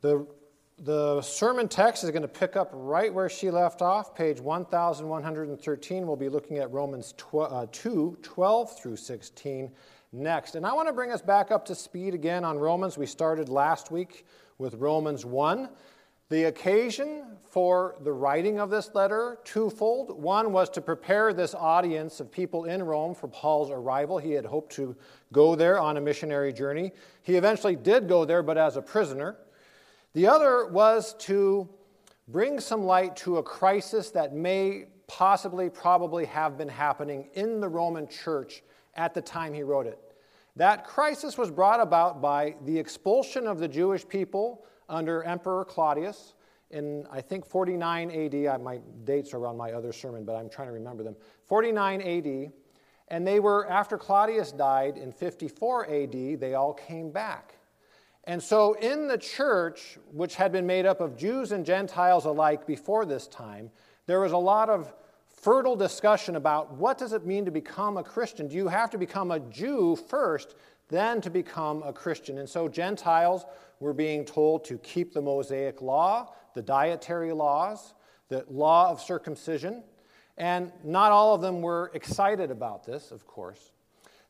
The, the sermon text is going to pick up right where she left off, page 1113. We'll be looking at Romans 12, uh, 2 12 through 16 next. And I want to bring us back up to speed again on Romans. We started last week with Romans 1. The occasion for the writing of this letter, twofold. One was to prepare this audience of people in Rome for Paul's arrival. He had hoped to go there on a missionary journey. He eventually did go there, but as a prisoner. The other was to bring some light to a crisis that may possibly, probably have been happening in the Roman church at the time he wrote it. That crisis was brought about by the expulsion of the Jewish people under Emperor Claudius in, I think, 49 AD. My dates are on my other sermon, but I'm trying to remember them. 49 AD. And they were, after Claudius died in 54 AD, they all came back. And so, in the church, which had been made up of Jews and Gentiles alike before this time, there was a lot of fertile discussion about what does it mean to become a Christian? Do you have to become a Jew first, then to become a Christian? And so, Gentiles were being told to keep the Mosaic law, the dietary laws, the law of circumcision, and not all of them were excited about this, of course.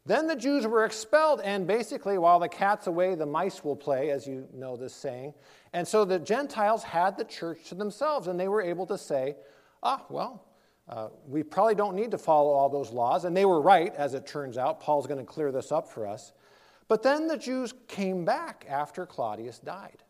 Then the Jews were expelled, and basically, while the cat's away, the mice will play, as you know this saying. And so the Gentiles had the church to themselves, and they were able to say, ah, well, uh, we probably don't need to follow all those laws. And they were right, as it turns out. Paul's going to clear this up for us. But then the Jews came back after Claudius died.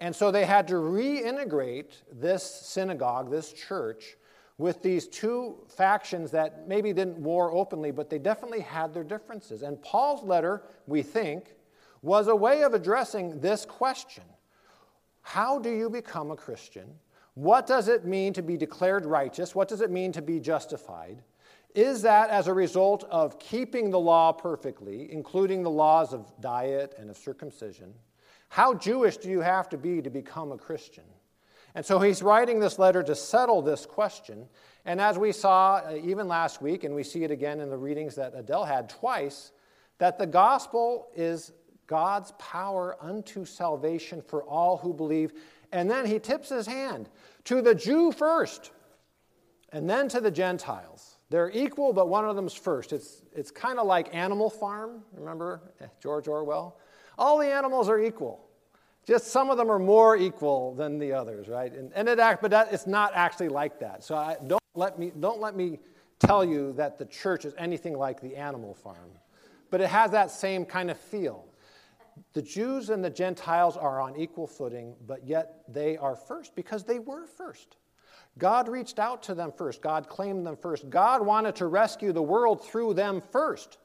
And so they had to reintegrate this synagogue, this church, with these two factions that maybe didn't war openly, but they definitely had their differences. And Paul's letter, we think, was a way of addressing this question How do you become a Christian? What does it mean to be declared righteous? What does it mean to be justified? Is that as a result of keeping the law perfectly, including the laws of diet and of circumcision? How Jewish do you have to be to become a Christian? And so he's writing this letter to settle this question. And as we saw uh, even last week, and we see it again in the readings that Adele had twice, that the gospel is God's power unto salvation for all who believe. And then he tips his hand to the Jew first, and then to the Gentiles. They're equal, but one of them's first. It's, it's kind of like Animal Farm, remember eh, George Orwell? All the animals are equal. Just some of them are more equal than the others, right? And, and it act, but that, it's not actually like that. So I, don't, let me, don't let me tell you that the church is anything like the animal farm. But it has that same kind of feel. The Jews and the Gentiles are on equal footing, but yet they are first because they were first. God reached out to them first. God claimed them first. God wanted to rescue the world through them first.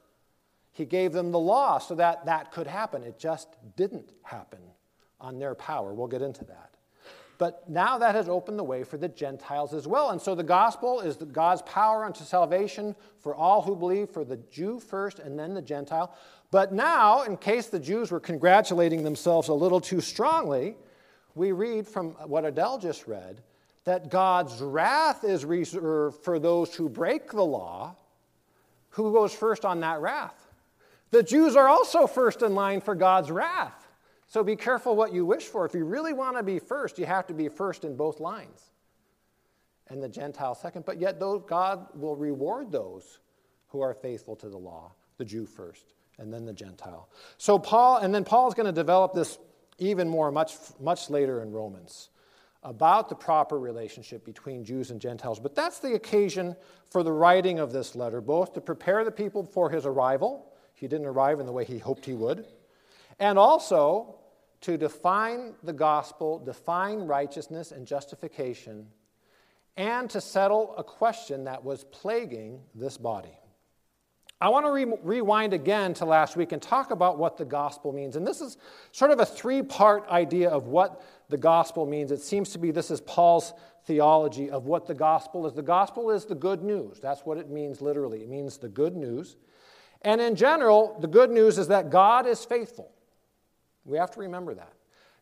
He gave them the law so that that could happen. It just didn't happen on their power. We'll get into that. But now that has opened the way for the Gentiles as well. And so the gospel is God's power unto salvation for all who believe, for the Jew first and then the Gentile. But now, in case the Jews were congratulating themselves a little too strongly, we read from what Adele just read that God's wrath is reserved for those who break the law. Who goes first on that wrath? The Jews are also first in line for God's wrath. So be careful what you wish for. If you really want to be first, you have to be first in both lines. And the Gentile second. But yet, God will reward those who are faithful to the law, the Jew first, and then the Gentile. So, Paul, and then Paul is going to develop this even more much, much later in Romans about the proper relationship between Jews and Gentiles. But that's the occasion for the writing of this letter, both to prepare the people for his arrival. He didn't arrive in the way he hoped he would. And also to define the gospel, define righteousness and justification, and to settle a question that was plaguing this body. I want to re- rewind again to last week and talk about what the gospel means. And this is sort of a three part idea of what the gospel means. It seems to be this is Paul's theology of what the gospel is. The gospel is the good news. That's what it means literally. It means the good news. And in general, the good news is that God is faithful. We have to remember that.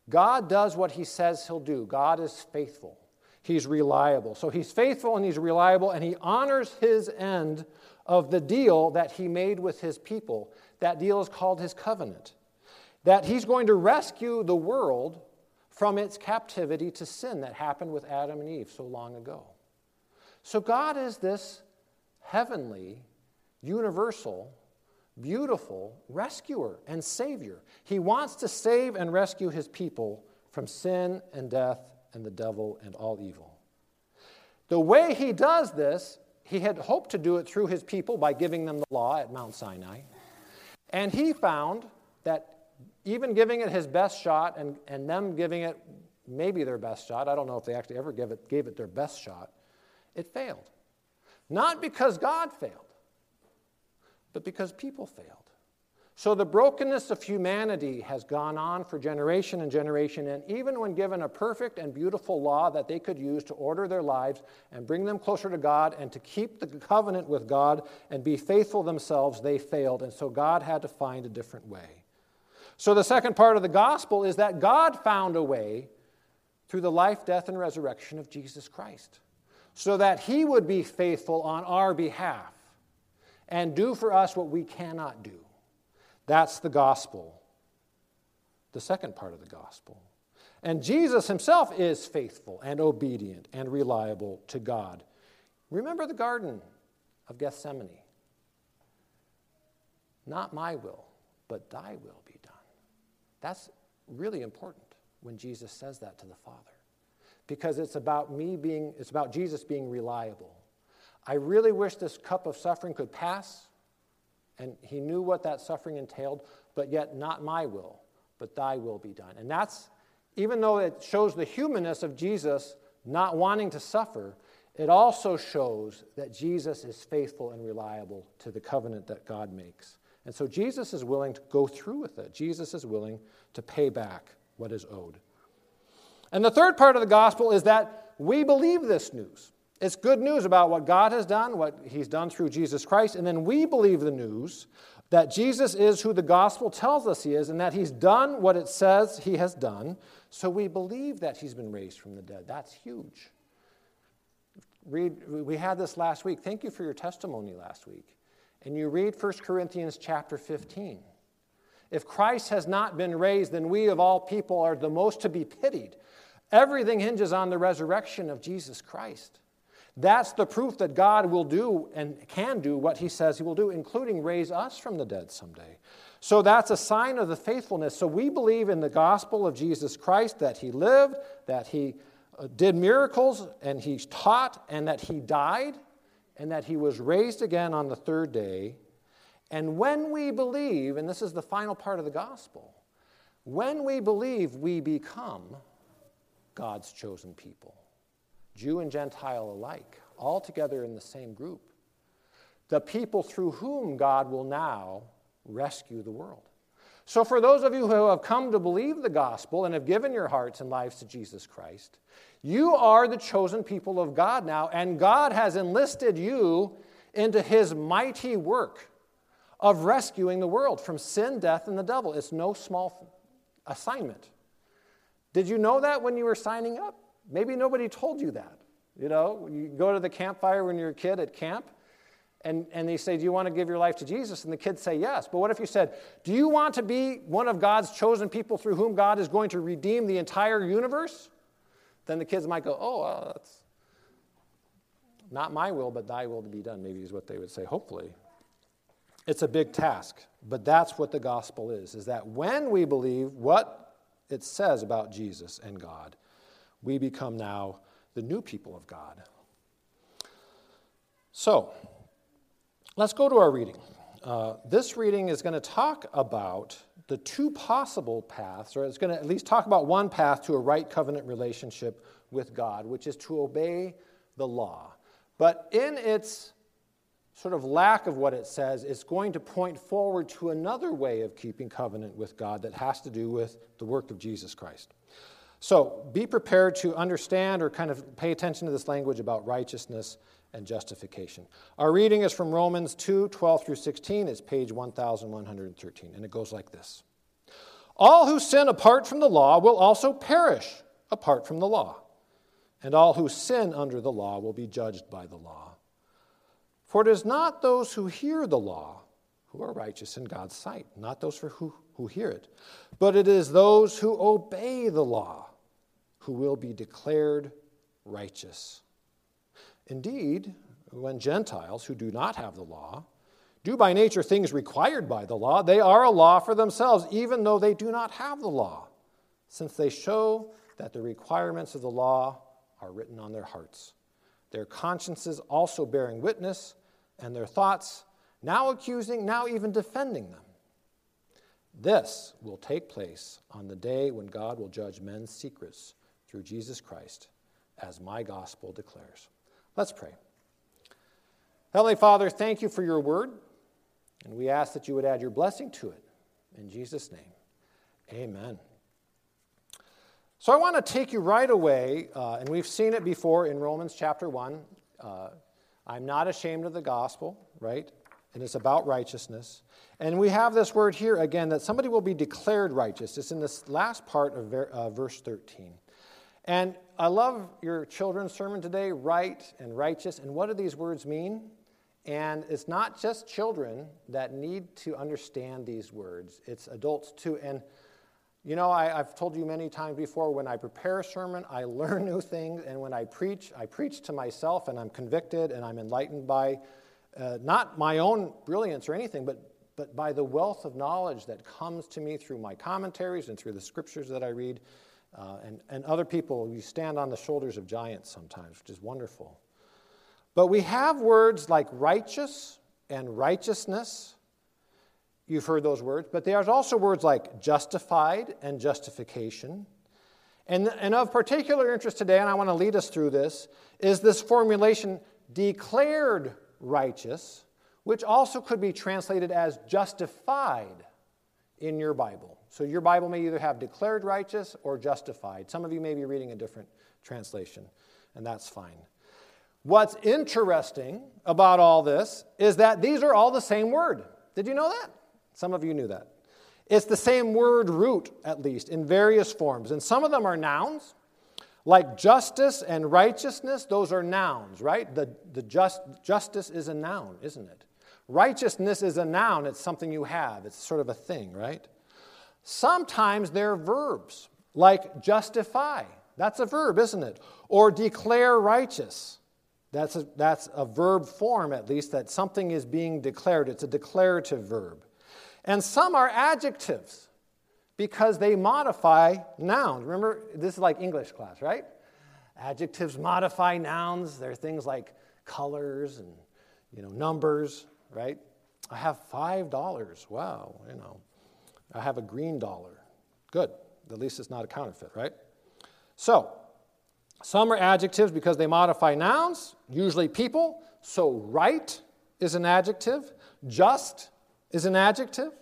God does what he says he'll do, God is faithful. He's reliable. So he's faithful and he's reliable, and he honors his end of the deal that he made with his people. That deal is called his covenant. That he's going to rescue the world from its captivity to sin that happened with Adam and Eve so long ago. So God is this heavenly, universal, beautiful rescuer and savior. He wants to save and rescue his people from sin and death and the devil and all evil. The way he does this, he had hoped to do it through his people by giving them the law at Mount Sinai. And he found that even giving it his best shot and, and them giving it maybe their best shot, I don't know if they actually ever gave it, gave it their best shot, it failed. Not because God failed, but because people failed. So the brokenness of humanity has gone on for generation and generation, and even when given a perfect and beautiful law that they could use to order their lives and bring them closer to God and to keep the covenant with God and be faithful themselves, they failed. And so God had to find a different way. So the second part of the gospel is that God found a way through the life, death, and resurrection of Jesus Christ so that he would be faithful on our behalf and do for us what we cannot do. That's the gospel, the second part of the gospel. And Jesus himself is faithful and obedient and reliable to God. Remember the Garden of Gethsemane. Not my will, but thy will be done. That's really important when Jesus says that to the Father because it's about me being, it's about Jesus being reliable. I really wish this cup of suffering could pass, and he knew what that suffering entailed, but yet not my will, but thy will be done. And that's, even though it shows the humanness of Jesus not wanting to suffer, it also shows that Jesus is faithful and reliable to the covenant that God makes. And so Jesus is willing to go through with it. Jesus is willing to pay back what is owed. And the third part of the gospel is that we believe this news. It's good news about what God has done, what He's done through Jesus Christ, and then we believe the news that Jesus is who the gospel tells us He is, and that He's done what it says He has done. So we believe that He's been raised from the dead. That's huge. Read, we had this last week. Thank you for your testimony last week. And you read 1 Corinthians chapter 15. If Christ has not been raised, then we of all people are the most to be pitied. Everything hinges on the resurrection of Jesus Christ. That's the proof that God will do and can do what he says he will do, including raise us from the dead someday. So that's a sign of the faithfulness. So we believe in the gospel of Jesus Christ that he lived, that he uh, did miracles, and he taught, and that he died, and that he was raised again on the third day. And when we believe, and this is the final part of the gospel, when we believe, we become God's chosen people, Jew and Gentile alike, all together in the same group. The people through whom God will now rescue the world. So, for those of you who have come to believe the gospel and have given your hearts and lives to Jesus Christ, you are the chosen people of God now, and God has enlisted you into his mighty work of rescuing the world from sin, death, and the devil. It's no small assignment. Did you know that when you were signing up? Maybe nobody told you that. You know, you go to the campfire when you're a kid at camp, and, and they say, Do you want to give your life to Jesus? And the kids say yes. But what if you said, Do you want to be one of God's chosen people through whom God is going to redeem the entire universe? Then the kids might go, Oh, well, that's not my will, but thy will to be done, maybe is what they would say, hopefully. It's a big task, but that's what the gospel is, is that when we believe what it says about Jesus and God. We become now the new people of God. So, let's go to our reading. Uh, this reading is going to talk about the two possible paths, or it's going to at least talk about one path to a right covenant relationship with God, which is to obey the law. But in its sort of lack of what it says, it's going to point forward to another way of keeping covenant with God that has to do with the work of Jesus Christ. So be prepared to understand or kind of pay attention to this language about righteousness and justification. Our reading is from Romans 2 12 through 16. It's page 1113, and it goes like this All who sin apart from the law will also perish apart from the law, and all who sin under the law will be judged by the law. For it is not those who hear the law who are righteous in God's sight, not those for who, who hear it, but it is those who obey the law who will be declared righteous. Indeed, when Gentiles who do not have the law do by nature things required by the law, they are a law for themselves, even though they do not have the law, since they show that the requirements of the law are written on their hearts, their consciences also bearing witness, and their thoughts now accusing, now even defending them. This will take place on the day when God will judge men's secrets through Jesus Christ, as my gospel declares. Let's pray. Heavenly Father, thank you for your word, and we ask that you would add your blessing to it. In Jesus' name, amen. So I want to take you right away, uh, and we've seen it before in Romans chapter 1. Uh, I'm not ashamed of the gospel, right? And it's about righteousness. And we have this word here again that somebody will be declared righteous. It's in this last part of ver- uh, verse 13. And I love your children's sermon today, right and righteous. And what do these words mean? And it's not just children that need to understand these words, it's adults too. And you know, I, have told you many times before when I prepare a sermon, I learn new things. And when I preach, I preach to myself and I'm convicted and I'm enlightened by uh, not my own brilliance or anything, but, but by the wealth of knowledge that comes to me through my commentaries and through the scriptures that I read. Uh, and, and other people, you stand on the shoulders of giants sometimes, which is wonderful. But we have words like righteous and righteousness. You've heard those words. But there's also words like justified and justification. And, and of particular interest today, and I want to lead us through this, is this formulation declared righteous, which also could be translated as justified in your Bible. So your Bible may either have declared righteous or justified. Some of you may be reading a different translation, and that's fine. What's interesting about all this is that these are all the same word. Did you know that? Some of you knew that. It's the same word root, at least, in various forms. And some of them are nouns, like justice and righteousness, those are nouns, right? The, the just, justice is a noun, isn't it? Righteousness is a noun, it's something you have, it's sort of a thing, right? Sometimes they're verbs, like justify. That's a verb, isn't it? Or declare righteous. That's a, that's a verb form, at least, that something is being declared. It's a declarative verb. And some are adjectives because they modify nouns. Remember, this is like English class, right? Adjectives modify nouns. They're things like colors and you know numbers, right? I have five dollars. Wow, you know. I have a green dollar. Good. At least it's not a counterfeit, right? So, some are adjectives because they modify nouns, usually people. So, right is an adjective, just is an adjective,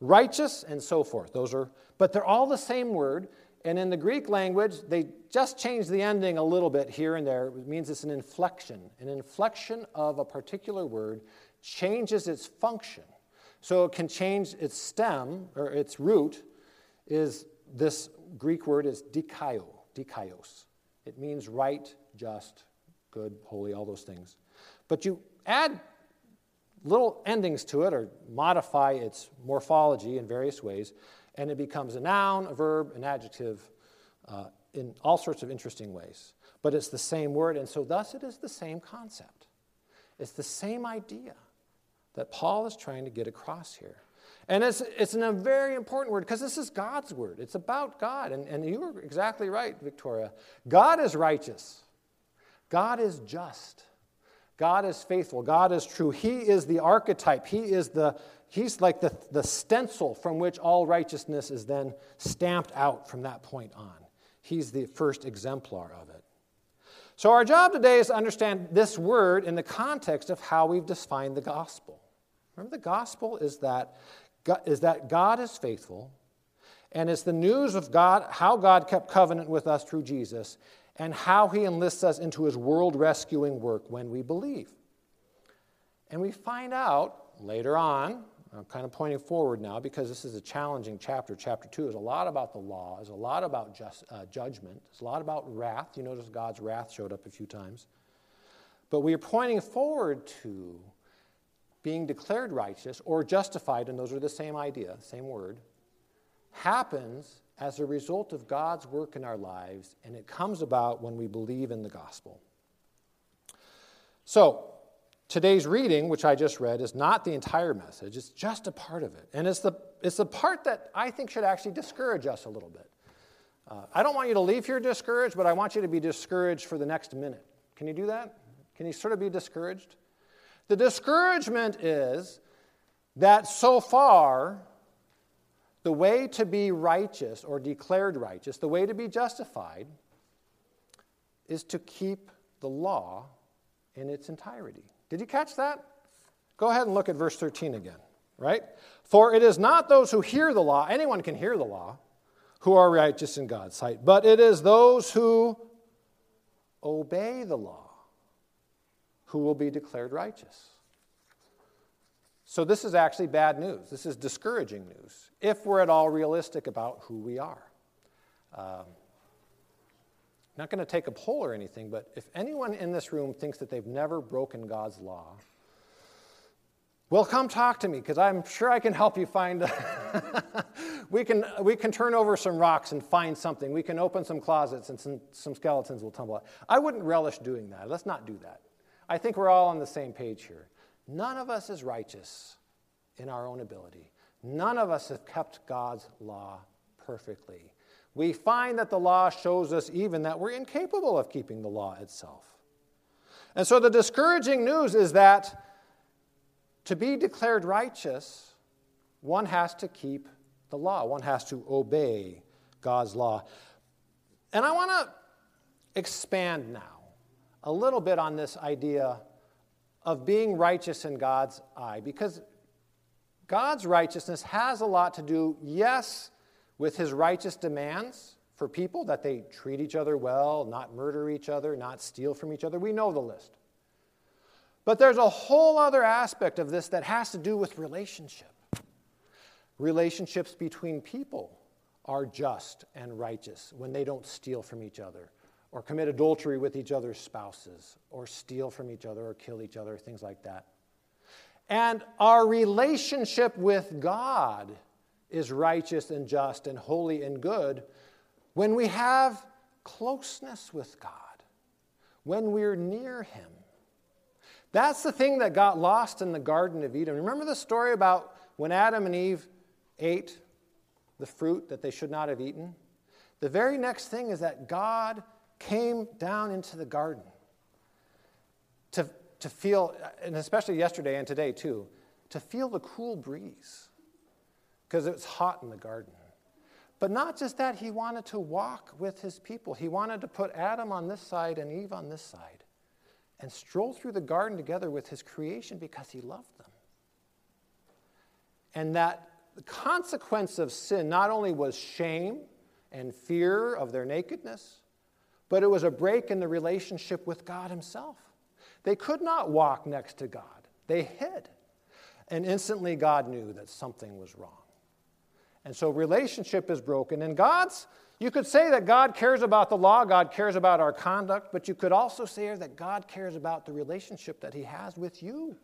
righteous, and so forth. Those are, but they're all the same word. And in the Greek language, they just change the ending a little bit here and there. It means it's an inflection. An inflection of a particular word changes its function. So it can change its stem or its root is this Greek word is dikaio, dikaios. It means right, just, good, holy, all those things. But you add little endings to it or modify its morphology in various ways, and it becomes a noun, a verb, an adjective uh, in all sorts of interesting ways. But it's the same word, and so thus it is the same concept. It's the same idea that Paul is trying to get across here. And it's, it's a very important word because this is God's word. It's about God. And, and you were exactly right, Victoria. God is righteous, God is just. God is faithful. God is true. He is the archetype. He is the, he's like the, the stencil from which all righteousness is then stamped out from that point on. He's the first exemplar of it. So, our job today is to understand this word in the context of how we've defined the gospel. Remember, the gospel is that, is that God is faithful, and it's the news of God, how God kept covenant with us through Jesus, and how he enlists us into his world rescuing work when we believe. And we find out later on, I'm kind of pointing forward now because this is a challenging chapter. Chapter 2 is a lot about the law, is a lot about just, uh, judgment, it's a lot about wrath. You notice God's wrath showed up a few times. But we are pointing forward to being declared righteous or justified, and those are the same idea, same word, happens as a result of God's work in our lives, and it comes about when we believe in the gospel. So, today's reading, which I just read, is not the entire message, it's just a part of it. And it's the, it's the part that I think should actually discourage us a little bit. Uh, I don't want you to leave here discouraged, but I want you to be discouraged for the next minute. Can you do that? Can you sort of be discouraged? The discouragement is that so far, the way to be righteous or declared righteous, the way to be justified, is to keep the law in its entirety. Did you catch that? Go ahead and look at verse 13 again, right? For it is not those who hear the law, anyone can hear the law, who are righteous in God's sight, but it is those who obey the law who will be declared righteous. So, this is actually bad news. This is discouraging news if we're at all realistic about who we are. Um, not going to take a poll or anything, but if anyone in this room thinks that they've never broken God's law, well, come talk to me because I'm sure I can help you find. we, can, we can turn over some rocks and find something. We can open some closets and some, some skeletons will tumble out. I wouldn't relish doing that. Let's not do that. I think we're all on the same page here. None of us is righteous in our own ability, none of us have kept God's law perfectly we find that the law shows us even that we're incapable of keeping the law itself. And so the discouraging news is that to be declared righteous, one has to keep the law, one has to obey God's law. And I want to expand now a little bit on this idea of being righteous in God's eye, because God's righteousness has a lot to do, yes, with his righteous demands for people that they treat each other well, not murder each other, not steal from each other. We know the list. But there's a whole other aspect of this that has to do with relationship. Relationships between people are just and righteous when they don't steal from each other or commit adultery with each other's spouses or steal from each other or kill each other, things like that. And our relationship with God is righteous and just and holy and good when we have closeness with God, when we're near Him. That's the thing that got lost in the Garden of Eden. Remember the story about when Adam and Eve ate the fruit that they should not have eaten? The very next thing is that God came down into the garden to, to feel, and especially yesterday and today too, to feel the cool breeze because it was hot in the garden. But not just that, he wanted to walk with his people. He wanted to put Adam on this side and Eve on this side and stroll through the garden together with his creation because he loved them. And that the consequence of sin not only was shame and fear of their nakedness, but it was a break in the relationship with God Himself. They could not walk next to God, they hid. And instantly, God knew that something was wrong. And so relationship is broken. And God's, you could say that God cares about the law, God cares about our conduct, but you could also say that God cares about the relationship that He has with you.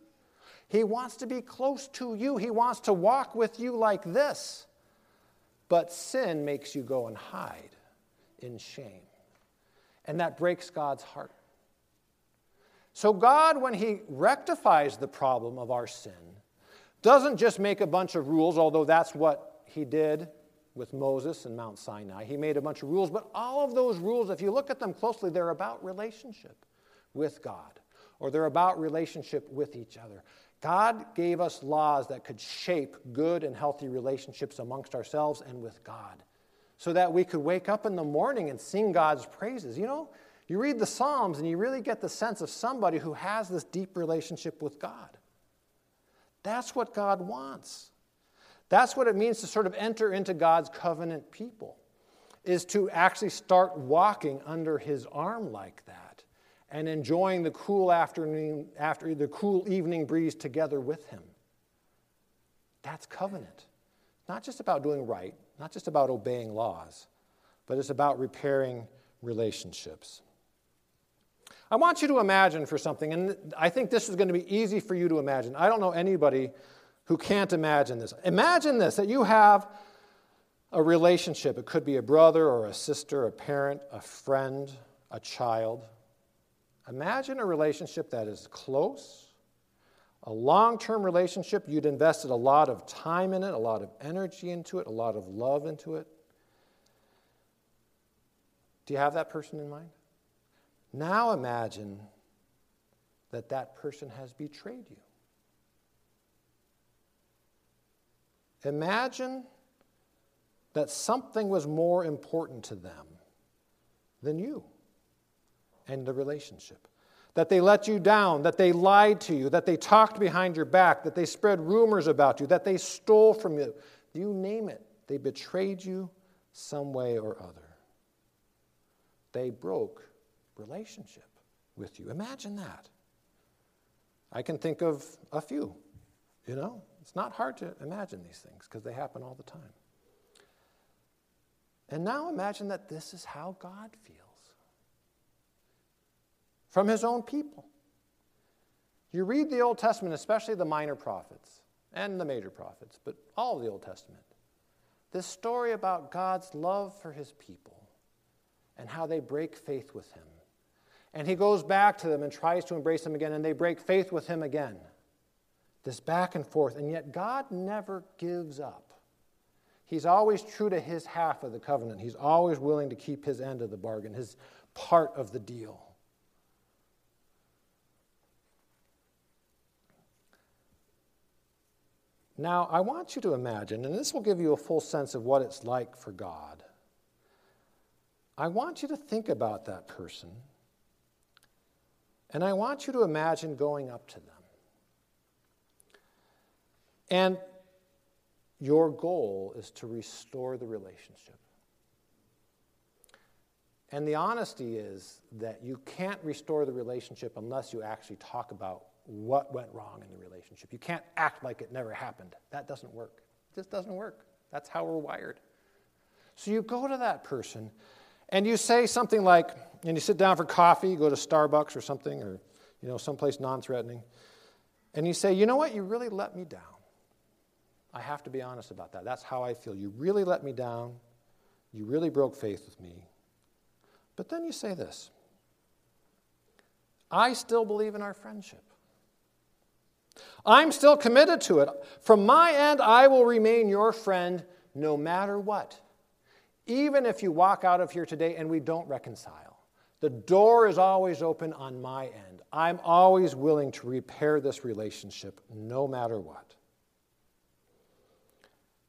He wants to be close to you, He wants to walk with you like this. But sin makes you go and hide in shame. And that breaks God's heart. So, God, when He rectifies the problem of our sin, doesn't just make a bunch of rules, although that's what he did with Moses and Mount Sinai. He made a bunch of rules, but all of those rules, if you look at them closely, they're about relationship with God or they're about relationship with each other. God gave us laws that could shape good and healthy relationships amongst ourselves and with God so that we could wake up in the morning and sing God's praises. You know, you read the Psalms and you really get the sense of somebody who has this deep relationship with God. That's what God wants. That's what it means to sort of enter into God's covenant people, is to actually start walking under his arm like that and enjoying the cool afternoon, after the cool evening breeze together with him. That's covenant. Not just about doing right, not just about obeying laws, but it's about repairing relationships. I want you to imagine for something, and I think this is going to be easy for you to imagine. I don't know anybody who can't imagine this. Imagine this that you have a relationship. It could be a brother or a sister, a parent, a friend, a child. Imagine a relationship that is close, a long term relationship. You'd invested a lot of time in it, a lot of energy into it, a lot of love into it. Do you have that person in mind? Now imagine that that person has betrayed you. Imagine that something was more important to them than you and the relationship. That they let you down, that they lied to you, that they talked behind your back, that they spread rumors about you, that they stole from you. You name it. They betrayed you some way or other. They broke relationship with you. Imagine that. I can think of a few, you know? It's not hard to imagine these things because they happen all the time. And now imagine that this is how God feels from his own people. You read the Old Testament, especially the minor prophets and the major prophets, but all of the Old Testament. This story about God's love for his people and how they break faith with him. And he goes back to them and tries to embrace them again, and they break faith with him again. This back and forth. And yet, God never gives up. He's always true to his half of the covenant. He's always willing to keep his end of the bargain, his part of the deal. Now, I want you to imagine, and this will give you a full sense of what it's like for God. I want you to think about that person, and I want you to imagine going up to them. And your goal is to restore the relationship. And the honesty is that you can't restore the relationship unless you actually talk about what went wrong in the relationship. You can't act like it never happened. That doesn't work. It just doesn't work. That's how we're wired. So you go to that person and you say something like, and you sit down for coffee, you go to Starbucks or something, or you know, someplace non-threatening, and you say, you know what, you really let me down. I have to be honest about that. That's how I feel. You really let me down. You really broke faith with me. But then you say this I still believe in our friendship. I'm still committed to it. From my end, I will remain your friend no matter what. Even if you walk out of here today and we don't reconcile, the door is always open on my end. I'm always willing to repair this relationship no matter what.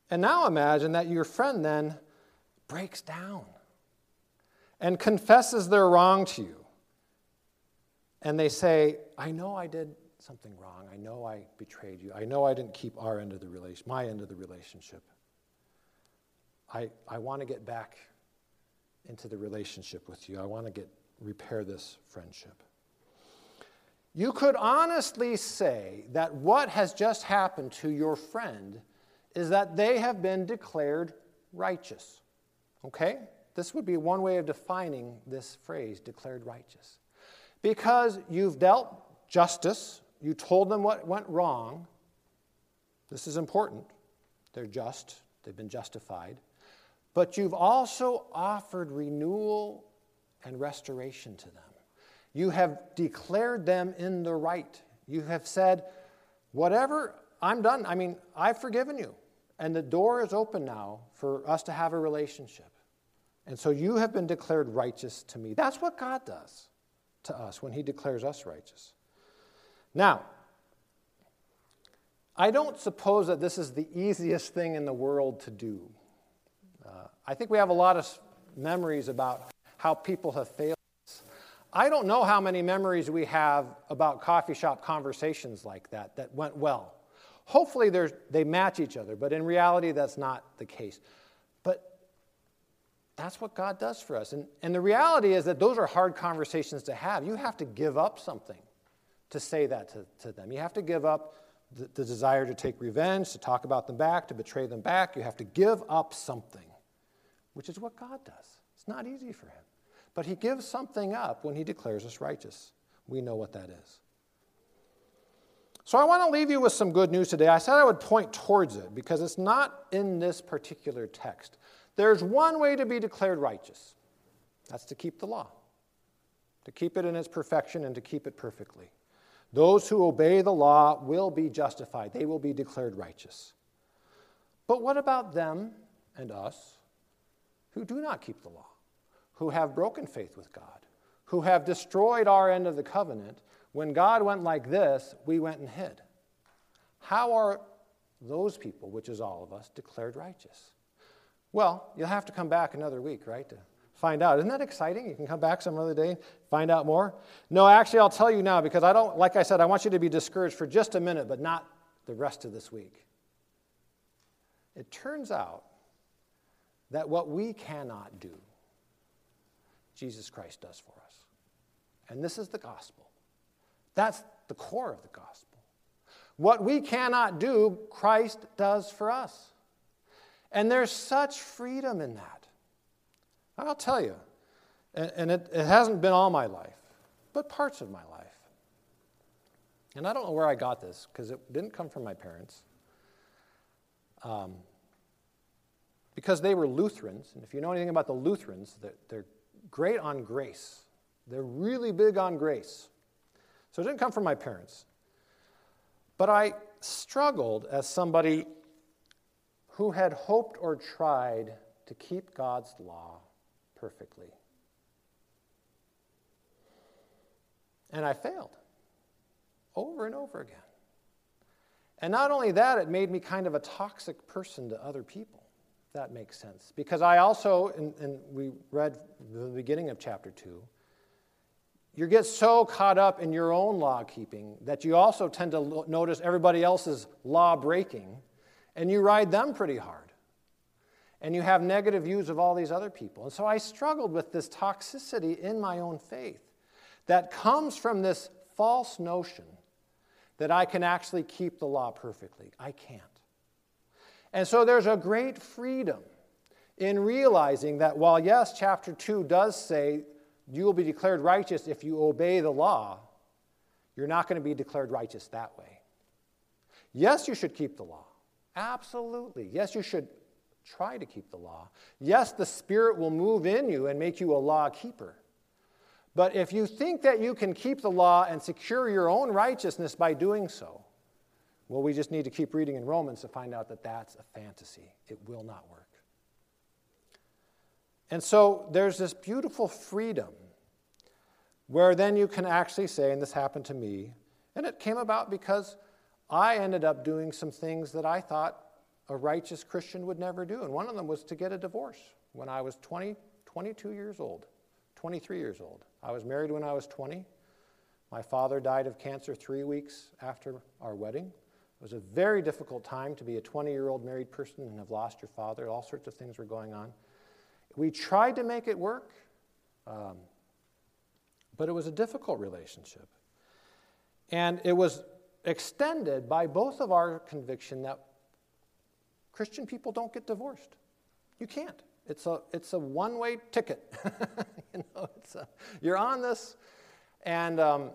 And now imagine that your friend then breaks down and confesses their wrong to you. And they say, I know I did something wrong. I know I betrayed you. I know I didn't keep our end of the relation, my end of the relationship. I, I want to get back into the relationship with you. I want to get repair this friendship. You could honestly say that what has just happened to your friend is that they have been declared righteous. Okay? This would be one way of defining this phrase, declared righteous. Because you've dealt justice, you told them what went wrong. This is important. They're just, they've been justified. But you've also offered renewal and restoration to them. You have declared them in the right. You have said, whatever, I'm done. I mean, I've forgiven you. And the door is open now for us to have a relationship. And so you have been declared righteous to me. That's what God does to us when He declares us righteous. Now, I don't suppose that this is the easiest thing in the world to do. Uh, I think we have a lot of memories about how people have failed us. I don't know how many memories we have about coffee shop conversations like that that went well. Hopefully they match each other, but in reality, that's not the case. But that's what God does for us. And, and the reality is that those are hard conversations to have. You have to give up something to say that to, to them. You have to give up the, the desire to take revenge, to talk about them back, to betray them back. You have to give up something, which is what God does. It's not easy for Him. But He gives something up when He declares us righteous. We know what that is. So I want to leave you with some good news today. I said I would point towards it because it's not in this particular text. There's one way to be declared righteous that's to keep the law, to keep it in its perfection and to keep it perfectly. Those who obey the law will be justified, they will be declared righteous. But what about them and us who do not keep the law, who have broken faith with God, who have destroyed our end of the covenant? When God went like this, we went and hid. How are those people, which is all of us, declared righteous? Well, you'll have to come back another week, right, to find out. Isn't that exciting? You can come back some other day, find out more. No, actually, I'll tell you now because I don't, like I said, I want you to be discouraged for just a minute, but not the rest of this week. It turns out that what we cannot do, Jesus Christ does for us. And this is the gospel. That's the core of the gospel. What we cannot do, Christ does for us. And there's such freedom in that. I'll tell you, and it, it hasn't been all my life, but parts of my life. And I don't know where I got this because it didn't come from my parents. Um, because they were Lutherans, and if you know anything about the Lutherans, they're, they're great on grace. They're really big on grace. So it didn't come from my parents. But I struggled as somebody who had hoped or tried to keep God's law perfectly. And I failed over and over again. And not only that, it made me kind of a toxic person to other people. That makes sense. Because I also, and, and we read the beginning of chapter 2, you get so caught up in your own law keeping that you also tend to notice everybody else's law breaking, and you ride them pretty hard. And you have negative views of all these other people. And so I struggled with this toxicity in my own faith that comes from this false notion that I can actually keep the law perfectly. I can't. And so there's a great freedom in realizing that while, yes, chapter 2 does say you will be declared righteous if you obey the law, you're not going to be declared righteous that way. Yes, you should keep the law. Absolutely. Yes, you should try to keep the law. Yes, the Spirit will move in you and make you a law keeper. But if you think that you can keep the law and secure your own righteousness by doing so, well, we just need to keep reading in Romans to find out that that's a fantasy. It will not work. And so there's this beautiful freedom where then you can actually say, and this happened to me, and it came about because I ended up doing some things that I thought a righteous Christian would never do. And one of them was to get a divorce when I was 20, 22 years old, 23 years old. I was married when I was 20. My father died of cancer three weeks after our wedding. It was a very difficult time to be a 20 year old married person and have lost your father. All sorts of things were going on. We tried to make it work, um, but it was a difficult relationship. And it was extended by both of our conviction that Christian people don't get divorced. You can't. It's a, it's a one way ticket. you know, it's a, you're on this, and um,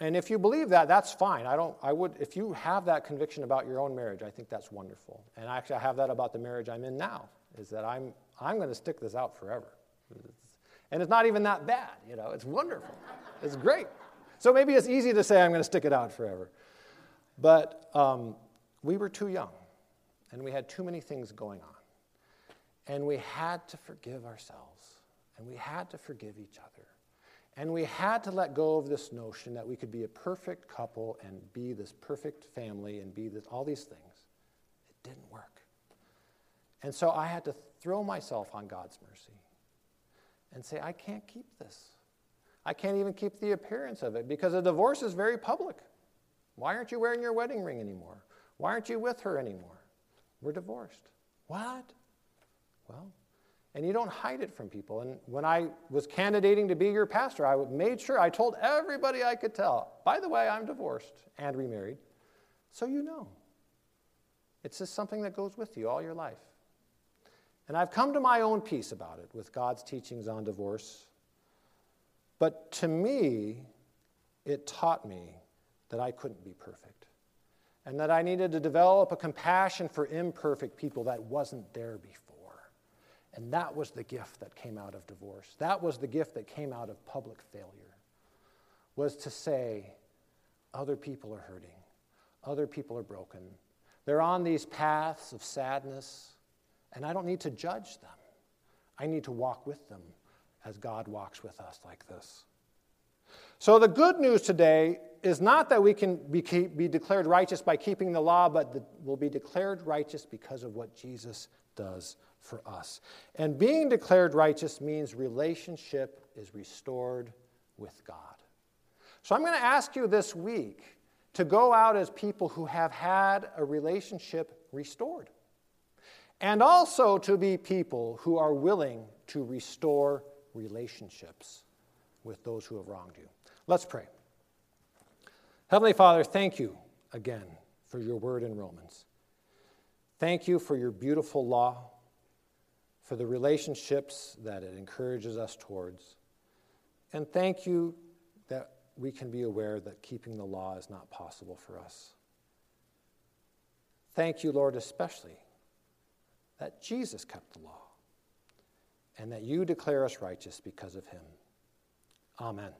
and if you believe that, that's fine. I don't, I would, if you have that conviction about your own marriage, I think that's wonderful. And actually, I have that about the marriage I'm in now, is that I'm, I'm going to stick this out forever. And it's not even that bad, you know, it's wonderful. it's great. So maybe it's easy to say I'm going to stick it out forever. But um, we were too young, and we had too many things going on. And we had to forgive ourselves, and we had to forgive each other. And we had to let go of this notion that we could be a perfect couple and be this perfect family and be this, all these things. It didn't work. And so I had to throw myself on God's mercy and say, I can't keep this. I can't even keep the appearance of it because a divorce is very public. Why aren't you wearing your wedding ring anymore? Why aren't you with her anymore? We're divorced. What? Well, and you don't hide it from people. And when I was candidating to be your pastor, I made sure I told everybody I could tell, by the way, I'm divorced and remarried, so you know. It's just something that goes with you all your life. And I've come to my own peace about it with God's teachings on divorce. But to me, it taught me that I couldn't be perfect and that I needed to develop a compassion for imperfect people that wasn't there before. And that was the gift that came out of divorce. That was the gift that came out of public failure, was to say, other people are hurting, other people are broken. They're on these paths of sadness, and I don't need to judge them. I need to walk with them as God walks with us like this. So, the good news today is not that we can be, be declared righteous by keeping the law, but we'll be declared righteous because of what Jesus does for us. And being declared righteous means relationship is restored with God. So I'm going to ask you this week to go out as people who have had a relationship restored. And also to be people who are willing to restore relationships with those who have wronged you. Let's pray. Heavenly Father, thank you again for your word in Romans. Thank you for your beautiful law, for the relationships that it encourages us towards. And thank you that we can be aware that keeping the law is not possible for us. Thank you, Lord, especially that Jesus kept the law and that you declare us righteous because of him. Amen.